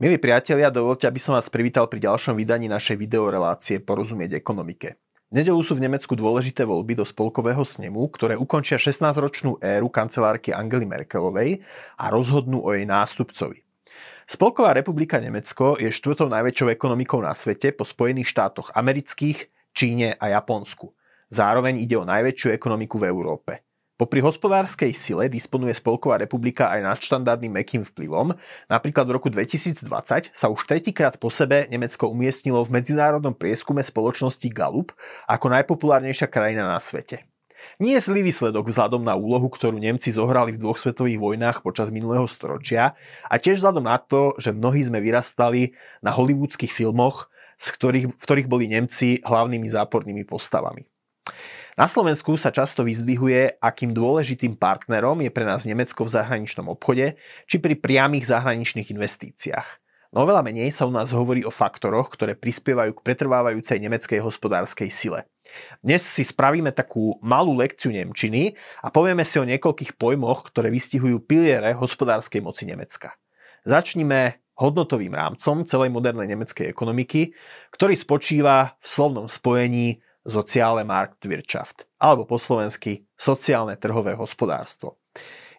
Milí priatelia, dovolte, aby som vás privítal pri ďalšom vydaní našej videorelácie Porozumieť ekonomike. V nedelu sú v Nemecku dôležité voľby do spolkového snemu, ktoré ukončia 16-ročnú éru kancelárky Angely Merkelovej a rozhodnú o jej nástupcovi. Spolková republika Nemecko je štvrtou najväčšou ekonomikou na svete po Spojených štátoch amerických, Číne a Japonsku. Zároveň ide o najväčšiu ekonomiku v Európe. Popri hospodárskej sile disponuje Spolková republika aj nadštandardným mekým vplyvom. Napríklad v roku 2020 sa už tretíkrát po sebe Nemecko umiestnilo v medzinárodnom prieskume spoločnosti Gallup ako najpopulárnejšia krajina na svete. Nie je zlý výsledok vzhľadom na úlohu, ktorú Nemci zohrali v dvoch svetových vojnách počas minulého storočia a tiež vzhľadom na to, že mnohí sme vyrastali na hollywoodských filmoch, z ktorých, v ktorých boli Nemci hlavnými zápornými postavami. Na Slovensku sa často vyzdvihuje, akým dôležitým partnerom je pre nás Nemecko v zahraničnom obchode či pri priamých zahraničných investíciách. No veľa menej sa u nás hovorí o faktoroch, ktoré prispievajú k pretrvávajúcej nemeckej hospodárskej sile. Dnes si spravíme takú malú lekciu Nemčiny a povieme si o niekoľkých pojmoch, ktoré vystihujú piliere hospodárskej moci Nemecka. Začnime hodnotovým rámcom celej modernej nemeckej ekonomiky, ktorý spočíva v slovnom spojení Soziale Marktwirtschaft, alebo po slovensky sociálne trhové hospodárstvo.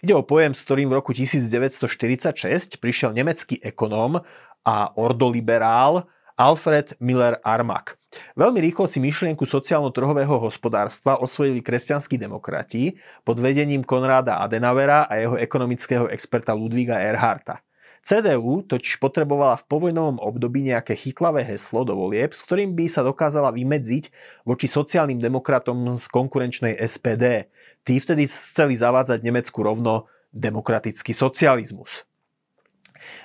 Ide o pojem, s ktorým v roku 1946 prišiel nemecký ekonóm a ordoliberál Alfred Miller Armak. Veľmi rýchlo si myšlienku sociálno-trhového hospodárstva osvojili kresťanskí demokrati pod vedením Konráda Adenauera a jeho ekonomického experta Ludvíga Erharta. CDU totiž potrebovala v povojnovom období nejaké chytlavé heslo do volieb, s ktorým by sa dokázala vymedziť voči sociálnym demokratom z konkurenčnej SPD. Tí vtedy chceli zavádzať Nemecku rovno demokratický socializmus.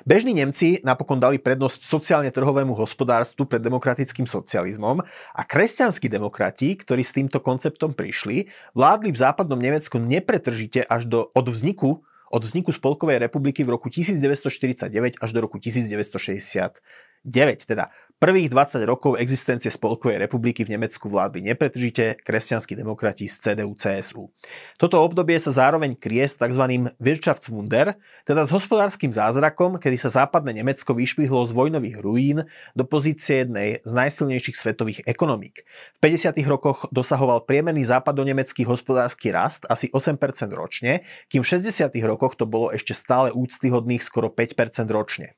Bežní Nemci napokon dali prednosť sociálne trhovému hospodárstvu pred demokratickým socializmom a kresťanskí demokrati, ktorí s týmto konceptom prišli, vládli v západnom Nemecku nepretržite až do, od vzniku od vzniku Spolkovej republiky v roku 1949 až do roku 1969. Teda Prvých 20 rokov existencie Spolkovej republiky v Nemecku vládli nepretržite kresťanskí demokrati z CDU-CSU. Toto obdobie sa zároveň krie s tzv. Wirtschaftswunder, teda s hospodárskym zázrakom, kedy sa západné Nemecko vyšvihlo z vojnových ruín do pozície jednej z najsilnejších svetových ekonomík. V 50. rokoch dosahoval priemerný západonemecký hospodársky rast asi 8% ročne, kým v 60. rokoch to bolo ešte stále úctyhodných skoro 5% ročne.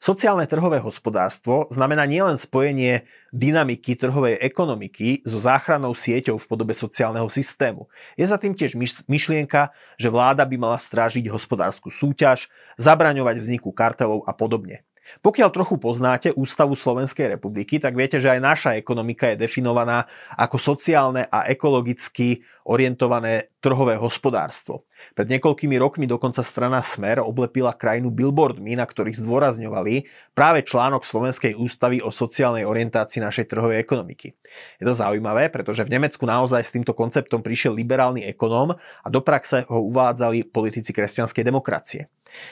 Sociálne trhové hospodárstvo znamená nielen spojenie dynamiky trhovej ekonomiky so záchrannou sieťou v podobe sociálneho systému. Je za tým tiež myšlienka, že vláda by mala strážiť hospodárskú súťaž, zabraňovať vzniku kartelov a podobne. Pokiaľ trochu poznáte Ústavu Slovenskej republiky, tak viete, že aj naša ekonomika je definovaná ako sociálne a ekologicky orientované trhové hospodárstvo. Pred niekoľkými rokmi dokonca strana Smer oblepila krajinu billboardmi, na ktorých zdôrazňovali práve článok Slovenskej ústavy o sociálnej orientácii našej trhovej ekonomiky. Je to zaujímavé, pretože v Nemecku naozaj s týmto konceptom prišiel liberálny ekonóm a do praxe ho uvádzali politici kresťanskej demokracie.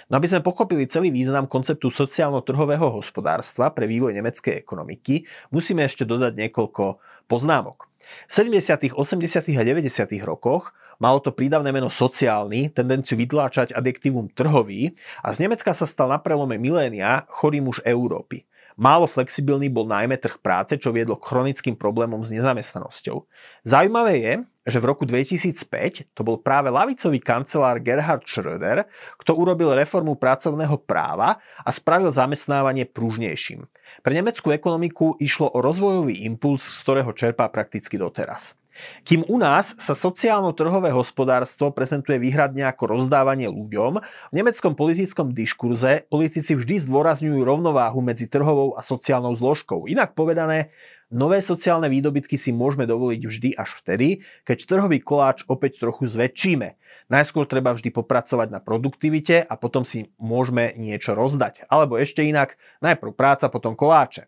No aby sme pochopili celý význam konceptu sociálno-trhového hospodárstva pre vývoj nemeckej ekonomiky, musíme ešte dodať niekoľko poznámok. V 70., 80. a 90. rokoch malo to prídavné meno sociálny, tendenciu vytláčať adjektívum trhový a z Nemecka sa stal na prelome milénia chorý muž Európy. Málo flexibilný bol najmä trh práce, čo viedlo k chronickým problémom s nezamestnanosťou. Zaujímavé je, že v roku 2005 to bol práve lavicový kancelár Gerhard Schröder, kto urobil reformu pracovného práva a spravil zamestnávanie pružnejším. Pre nemeckú ekonomiku išlo o rozvojový impuls, z ktorého čerpá prakticky doteraz. Kým u nás sa sociálno-trhové hospodárstvo prezentuje výhradne ako rozdávanie ľuďom, v nemeckom politickom diskurze politici vždy zdôrazňujú rovnováhu medzi trhovou a sociálnou zložkou. Inak povedané, Nové sociálne výdobytky si môžeme dovoliť vždy až vtedy, keď trhový koláč opäť trochu zväčšíme. Najskôr treba vždy popracovať na produktivite a potom si môžeme niečo rozdať. Alebo ešte inak, najprv práca, potom koláče.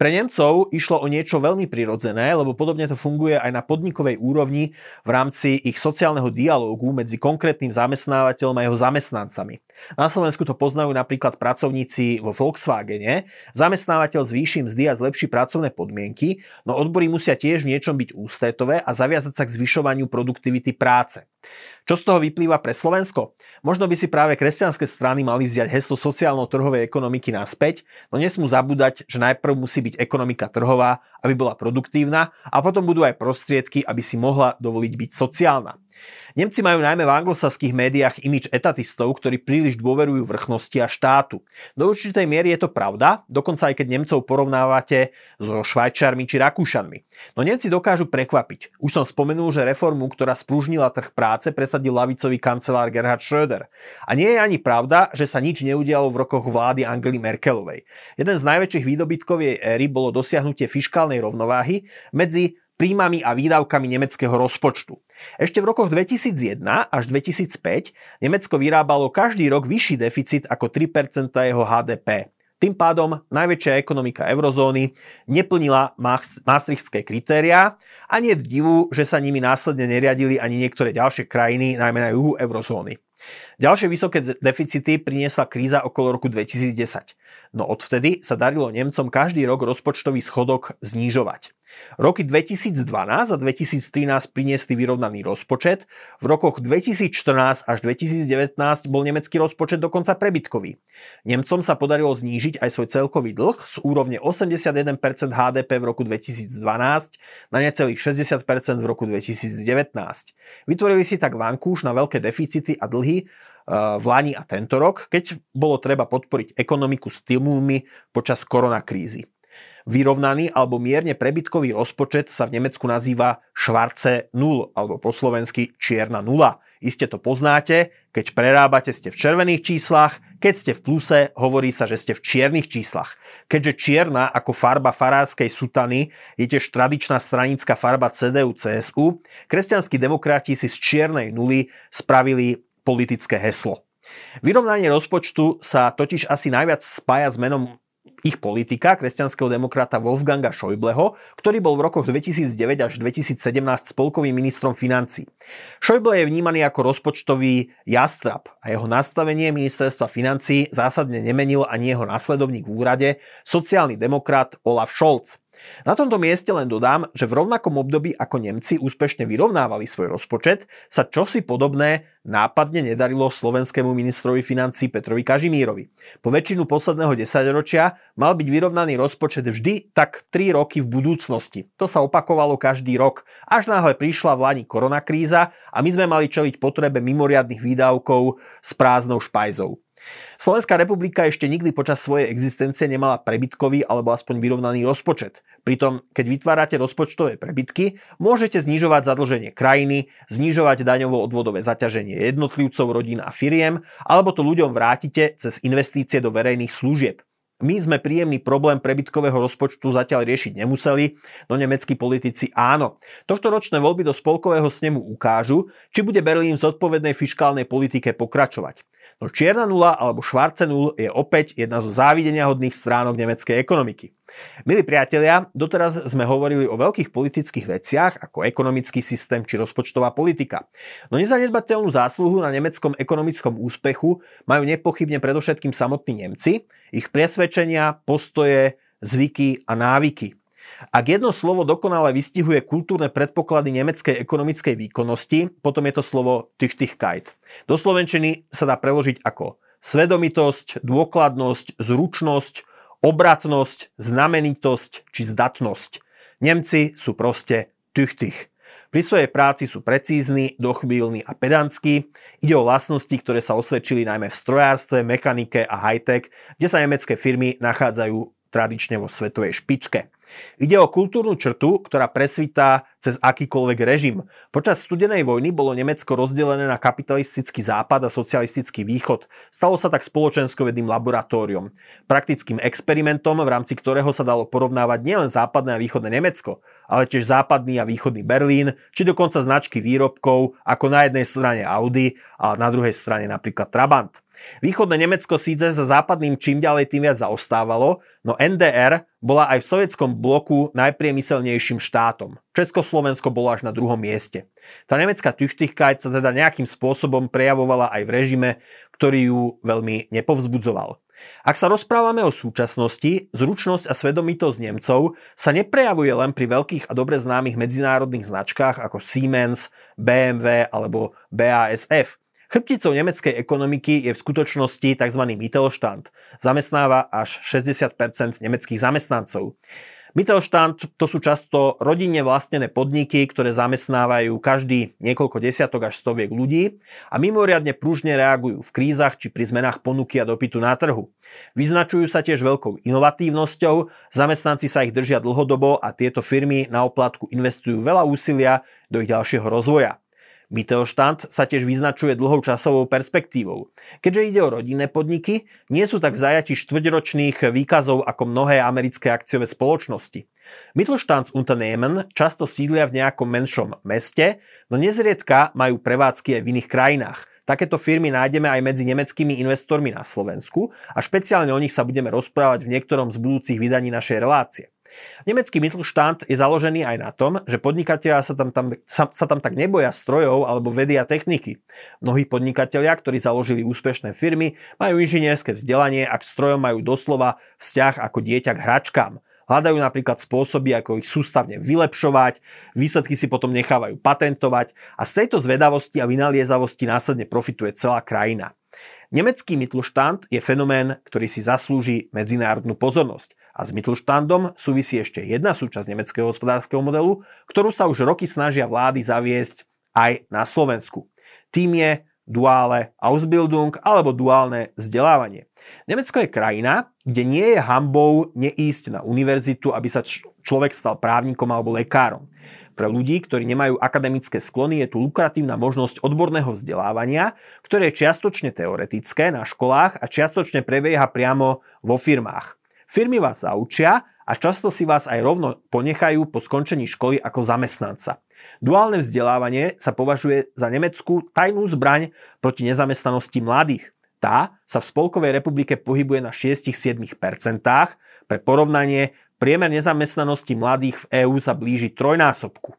Pre Nemcov išlo o niečo veľmi prirodzené, lebo podobne to funguje aj na podnikovej úrovni v rámci ich sociálneho dialógu medzi konkrétnym zamestnávateľom a jeho zamestnancami. Na Slovensku to poznajú napríklad pracovníci vo Volkswagene. Zamestnávateľ zvýši mzdy a zlepší pracovné podmienky, no odbory musia tiež v niečom byť ústretové a zaviazať sa k zvyšovaniu produktivity práce. Čo z toho vyplýva pre Slovensko? Možno by si práve kresťanské strany mali vziať heslo sociálno-trhovej ekonomiky naspäť, no nesmú zabúdať, že najprv musí byť ekonomika trhová, aby bola produktívna a potom budú aj prostriedky, aby si mohla dovoliť byť sociálna. Nemci majú najmä v anglosaských médiách imič etatistov, ktorí príliš dôverujú vrchnosti a štátu. Do určitej miery je to pravda, dokonca aj keď Nemcov porovnávate so Švajčarmi či Rakúšanmi. No Nemci dokážu prekvapiť. Už som spomenul, že reformu, ktorá sprúžnila trh práce, presadil lavicový kancelár Gerhard Schröder. A nie je ani pravda, že sa nič neudialo v rokoch vlády Angely Merkelovej. Jeden z najväčších výdobytkov jej éry bolo dosiahnutie fiškálnej rovnováhy medzi príjmami a výdavkami nemeckého rozpočtu. Ešte v rokoch 2001 až 2005 Nemecko vyrábalo každý rok vyšší deficit ako 3% jeho HDP. Tým pádom najväčšia ekonomika eurozóny neplnila maastrichtské kritériá a nie je divu, že sa nimi následne neriadili ani niektoré ďalšie krajiny, najmä na juhu eurozóny. Ďalšie vysoké deficity priniesla kríza okolo roku 2010. No odvtedy sa darilo Nemcom každý rok rozpočtový schodok znižovať. Roky 2012 a 2013 priniesli vyrovnaný rozpočet, v rokoch 2014 až 2019 bol nemecký rozpočet dokonca prebytkový. Nemcom sa podarilo znížiť aj svoj celkový dlh z úrovne 81% HDP v roku 2012 na necelých 60% v roku 2019. Vytvorili si tak vankúš na veľké deficity a dlhy, eh, v Lani a tento rok, keď bolo treba podporiť ekonomiku stimulmi počas koronakrízy. Vyrovnaný alebo mierne prebytkový rozpočet sa v Nemecku nazýva Schwarze Null alebo po slovensky čierna nula. Iste to poznáte, keď prerábate ste v červených číslach, keď ste v pluse, hovorí sa, že ste v čiernych číslach. Keďže čierna ako farba farárskej sutany je tiež tradičná stranická farba CDU-CSU, kresťanskí demokrati si z čiernej nuly spravili politické heslo. Vyrovnanie rozpočtu sa totiž asi najviac spája s menom ich politika, kresťanského demokrata Wolfganga Schäubleho, ktorý bol v rokoch 2009 až 2017 spolkovým ministrom financí. Schäuble je vnímaný ako rozpočtový jastrab a jeho nastavenie ministerstva financí zásadne nemenil ani jeho následovník v úrade, sociálny demokrat Olaf Scholz. Na tomto mieste len dodám, že v rovnakom období ako Nemci úspešne vyrovnávali svoj rozpočet, sa čosi podobné nápadne nedarilo slovenskému ministrovi financí Petrovi Kažimírovi. Po väčšinu posledného desaťročia mal byť vyrovnaný rozpočet vždy tak 3 roky v budúcnosti. To sa opakovalo každý rok, až náhle prišla v Lani koronakríza a my sme mali čeliť potrebe mimoriadných výdavkov s prázdnou špajzou. Slovenská republika ešte nikdy počas svojej existencie nemala prebytkový alebo aspoň vyrovnaný rozpočet. Pritom, keď vytvárate rozpočtové prebytky, môžete znižovať zadlženie krajiny, znižovať daňovo-odvodové zaťaženie jednotlivcov, rodín a firiem, alebo to ľuďom vrátite cez investície do verejných služieb. My sme príjemný problém prebytkového rozpočtu zatiaľ riešiť nemuseli, no nemeckí politici áno. Tohto ročné voľby do spolkového snemu ukážu, či bude Berlín v zodpovednej fiskálnej politike pokračovať. No čierna nula alebo švarce nul je opäť jedna zo závidenia hodných stránok nemeckej ekonomiky. Milí priatelia, doteraz sme hovorili o veľkých politických veciach ako ekonomický systém či rozpočtová politika. No nezanedbateľnú zásluhu na nemeckom ekonomickom úspechu majú nepochybne predovšetkým samotní Nemci, ich presvedčenia, postoje, zvyky a návyky. Ak jedno slovo dokonale vystihuje kultúrne predpoklady nemeckej ekonomickej výkonnosti, potom je to slovo Tüchtigkeit. Do slovenčiny sa dá preložiť ako svedomitosť, dôkladnosť, zručnosť, obratnosť, znamenitosť či zdatnosť. Nemci sú proste tüchtig. Pri svojej práci sú precízni, dochvíľní a pedantskí. Ide o vlastnosti, ktoré sa osvedčili najmä v strojárstve, mechanike a high-tech, kde sa nemecké firmy nachádzajú tradične vo svetovej špičke. Ide o kultúrnu črtu, ktorá presvítá cez akýkoľvek režim. Počas studenej vojny bolo Nemecko rozdelené na kapitalistický západ a socialistický východ. Stalo sa tak spoločenskovedným laboratóriom. Praktickým experimentom, v rámci ktorého sa dalo porovnávať nielen západné a východné Nemecko, ale tiež západný a východný Berlín, či dokonca značky výrobkov, ako na jednej strane Audi a na druhej strane napríklad Trabant. Východné Nemecko síce za západným čím ďalej tým viac zaostávalo, no NDR bola aj v sovietskom bloku najpriemyselnejším štátom. Československo bolo až na druhom mieste. Tá nemecká Tüchtigkeit sa teda nejakým spôsobom prejavovala aj v režime, ktorý ju veľmi nepovzbudzoval. Ak sa rozprávame o súčasnosti, zručnosť a svedomitosť Nemcov sa neprejavuje len pri veľkých a dobre známych medzinárodných značkách ako Siemens, BMW alebo BASF. Chrbticou nemeckej ekonomiky je v skutočnosti tzv. Mittelstand. Zamestnáva až 60% nemeckých zamestnancov. Mittelstand to sú často rodinne vlastnené podniky, ktoré zamestnávajú každý niekoľko desiatok až stoviek ľudí a mimoriadne pružne reagujú v krízach či pri zmenách ponuky a dopytu na trhu. Vyznačujú sa tiež veľkou inovatívnosťou, zamestnanci sa ich držia dlhodobo a tieto firmy na oplatku investujú veľa úsilia do ich ďalšieho rozvoja. Mittelstand sa tiež vyznačuje dlhou časovou perspektívou. Keďže ide o rodinné podniky, nie sú tak zajati štvrťročných výkazov ako mnohé americké akciové spoločnosti. Mittelstandsunternehmen často sídlia v nejakom menšom meste, no nezriedka majú prevádzky aj v iných krajinách. Takéto firmy nájdeme aj medzi nemeckými investormi na Slovensku a špeciálne o nich sa budeme rozprávať v niektorom z budúcich vydaní našej relácie. Nemecký Mittelstand je založený aj na tom, že podnikatelia sa tam, tam, sa, sa tam tak neboja strojov alebo vedia techniky. Mnohí podnikatelia, ktorí založili úspešné firmy, majú inžinierské vzdelanie a k strojom majú doslova vzťah ako dieťa k hračkám. Hľadajú napríklad spôsoby, ako ich sústavne vylepšovať, výsledky si potom nechávajú patentovať a z tejto zvedavosti a vynaliezavosti následne profituje celá krajina. Nemecký Mittelstand je fenomén, ktorý si zaslúži medzinárodnú pozornosť. A s Mittelstandom súvisí ešte jedna súčasť nemeckého hospodárskeho modelu, ktorú sa už roky snažia vlády zaviesť aj na Slovensku. Tým je duále Ausbildung alebo duálne vzdelávanie. Nemecko je krajina, kde nie je hambou neísť na univerzitu, aby sa človek stal právnikom alebo lekárom. Pre ľudí, ktorí nemajú akademické sklony, je tu lukratívna možnosť odborného vzdelávania, ktoré je čiastočne teoretické na školách a čiastočne prebieha priamo vo firmách. Firmy vás zaučia a často si vás aj rovno ponechajú po skončení školy ako zamestnanca. Duálne vzdelávanie sa považuje za nemeckú tajnú zbraň proti nezamestnanosti mladých. Tá sa v Spolkovej republike pohybuje na 6-7%. Pre porovnanie, priemer nezamestnanosti mladých v EÚ sa blíži trojnásobku.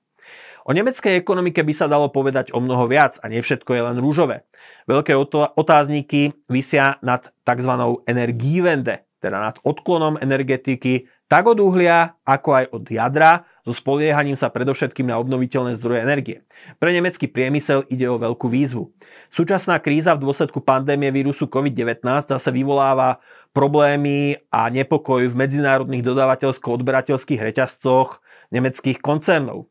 O nemeckej ekonomike by sa dalo povedať o mnoho viac a nie všetko je len rúžové. Veľké otázniky vysia nad tzv. energiewende, teda nad odklonom energetiky, tak od uhlia, ako aj od jadra, so spoliehaním sa predovšetkým na obnoviteľné zdroje energie. Pre nemecký priemysel ide o veľkú výzvu. Súčasná kríza v dôsledku pandémie vírusu COVID-19 zase vyvoláva problémy a nepokoj v medzinárodných dodávateľsko-odberateľských reťazcoch nemeckých koncernov.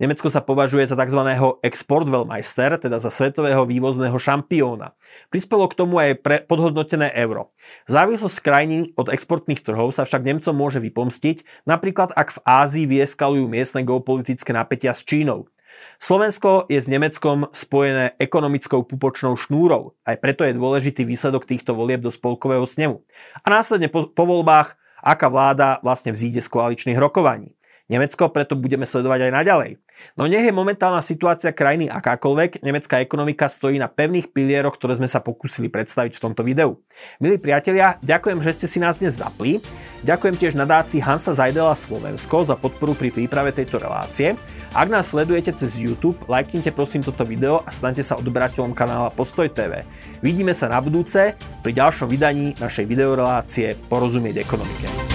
Nemecko sa považuje za tzv. exportwellmeister, teda za svetového vývozného šampióna. Prispelo k tomu aj pre podhodnotené euro. Závislosť krajiny od exportných trhov sa však Nemcom môže vypomstiť, napríklad ak v Ázii vieskalujú miestne geopolitické napätia s Čínou. Slovensko je s Nemeckom spojené ekonomickou pupočnou šnúrou, aj preto je dôležitý výsledok týchto volieb do spolkového snemu. A následne po, po voľbách, aká vláda vlastne vzíde z koaličných rokovaní. Nemecko preto budeme sledovať aj naďalej. No nech je momentálna situácia krajiny akákoľvek, nemecká ekonomika stojí na pevných pilieroch, ktoré sme sa pokúsili predstaviť v tomto videu. Milí priatelia, ďakujem, že ste si nás dnes zapli. Ďakujem tiež nadácii Hansa Zajdela Slovensko za podporu pri príprave tejto relácie. Ak nás sledujete cez YouTube, lajknite prosím toto video a stante sa odberateľom kanála Postoj TV. Vidíme sa na budúce pri ďalšom vydaní našej videorelácie Porozumieť ekonomike.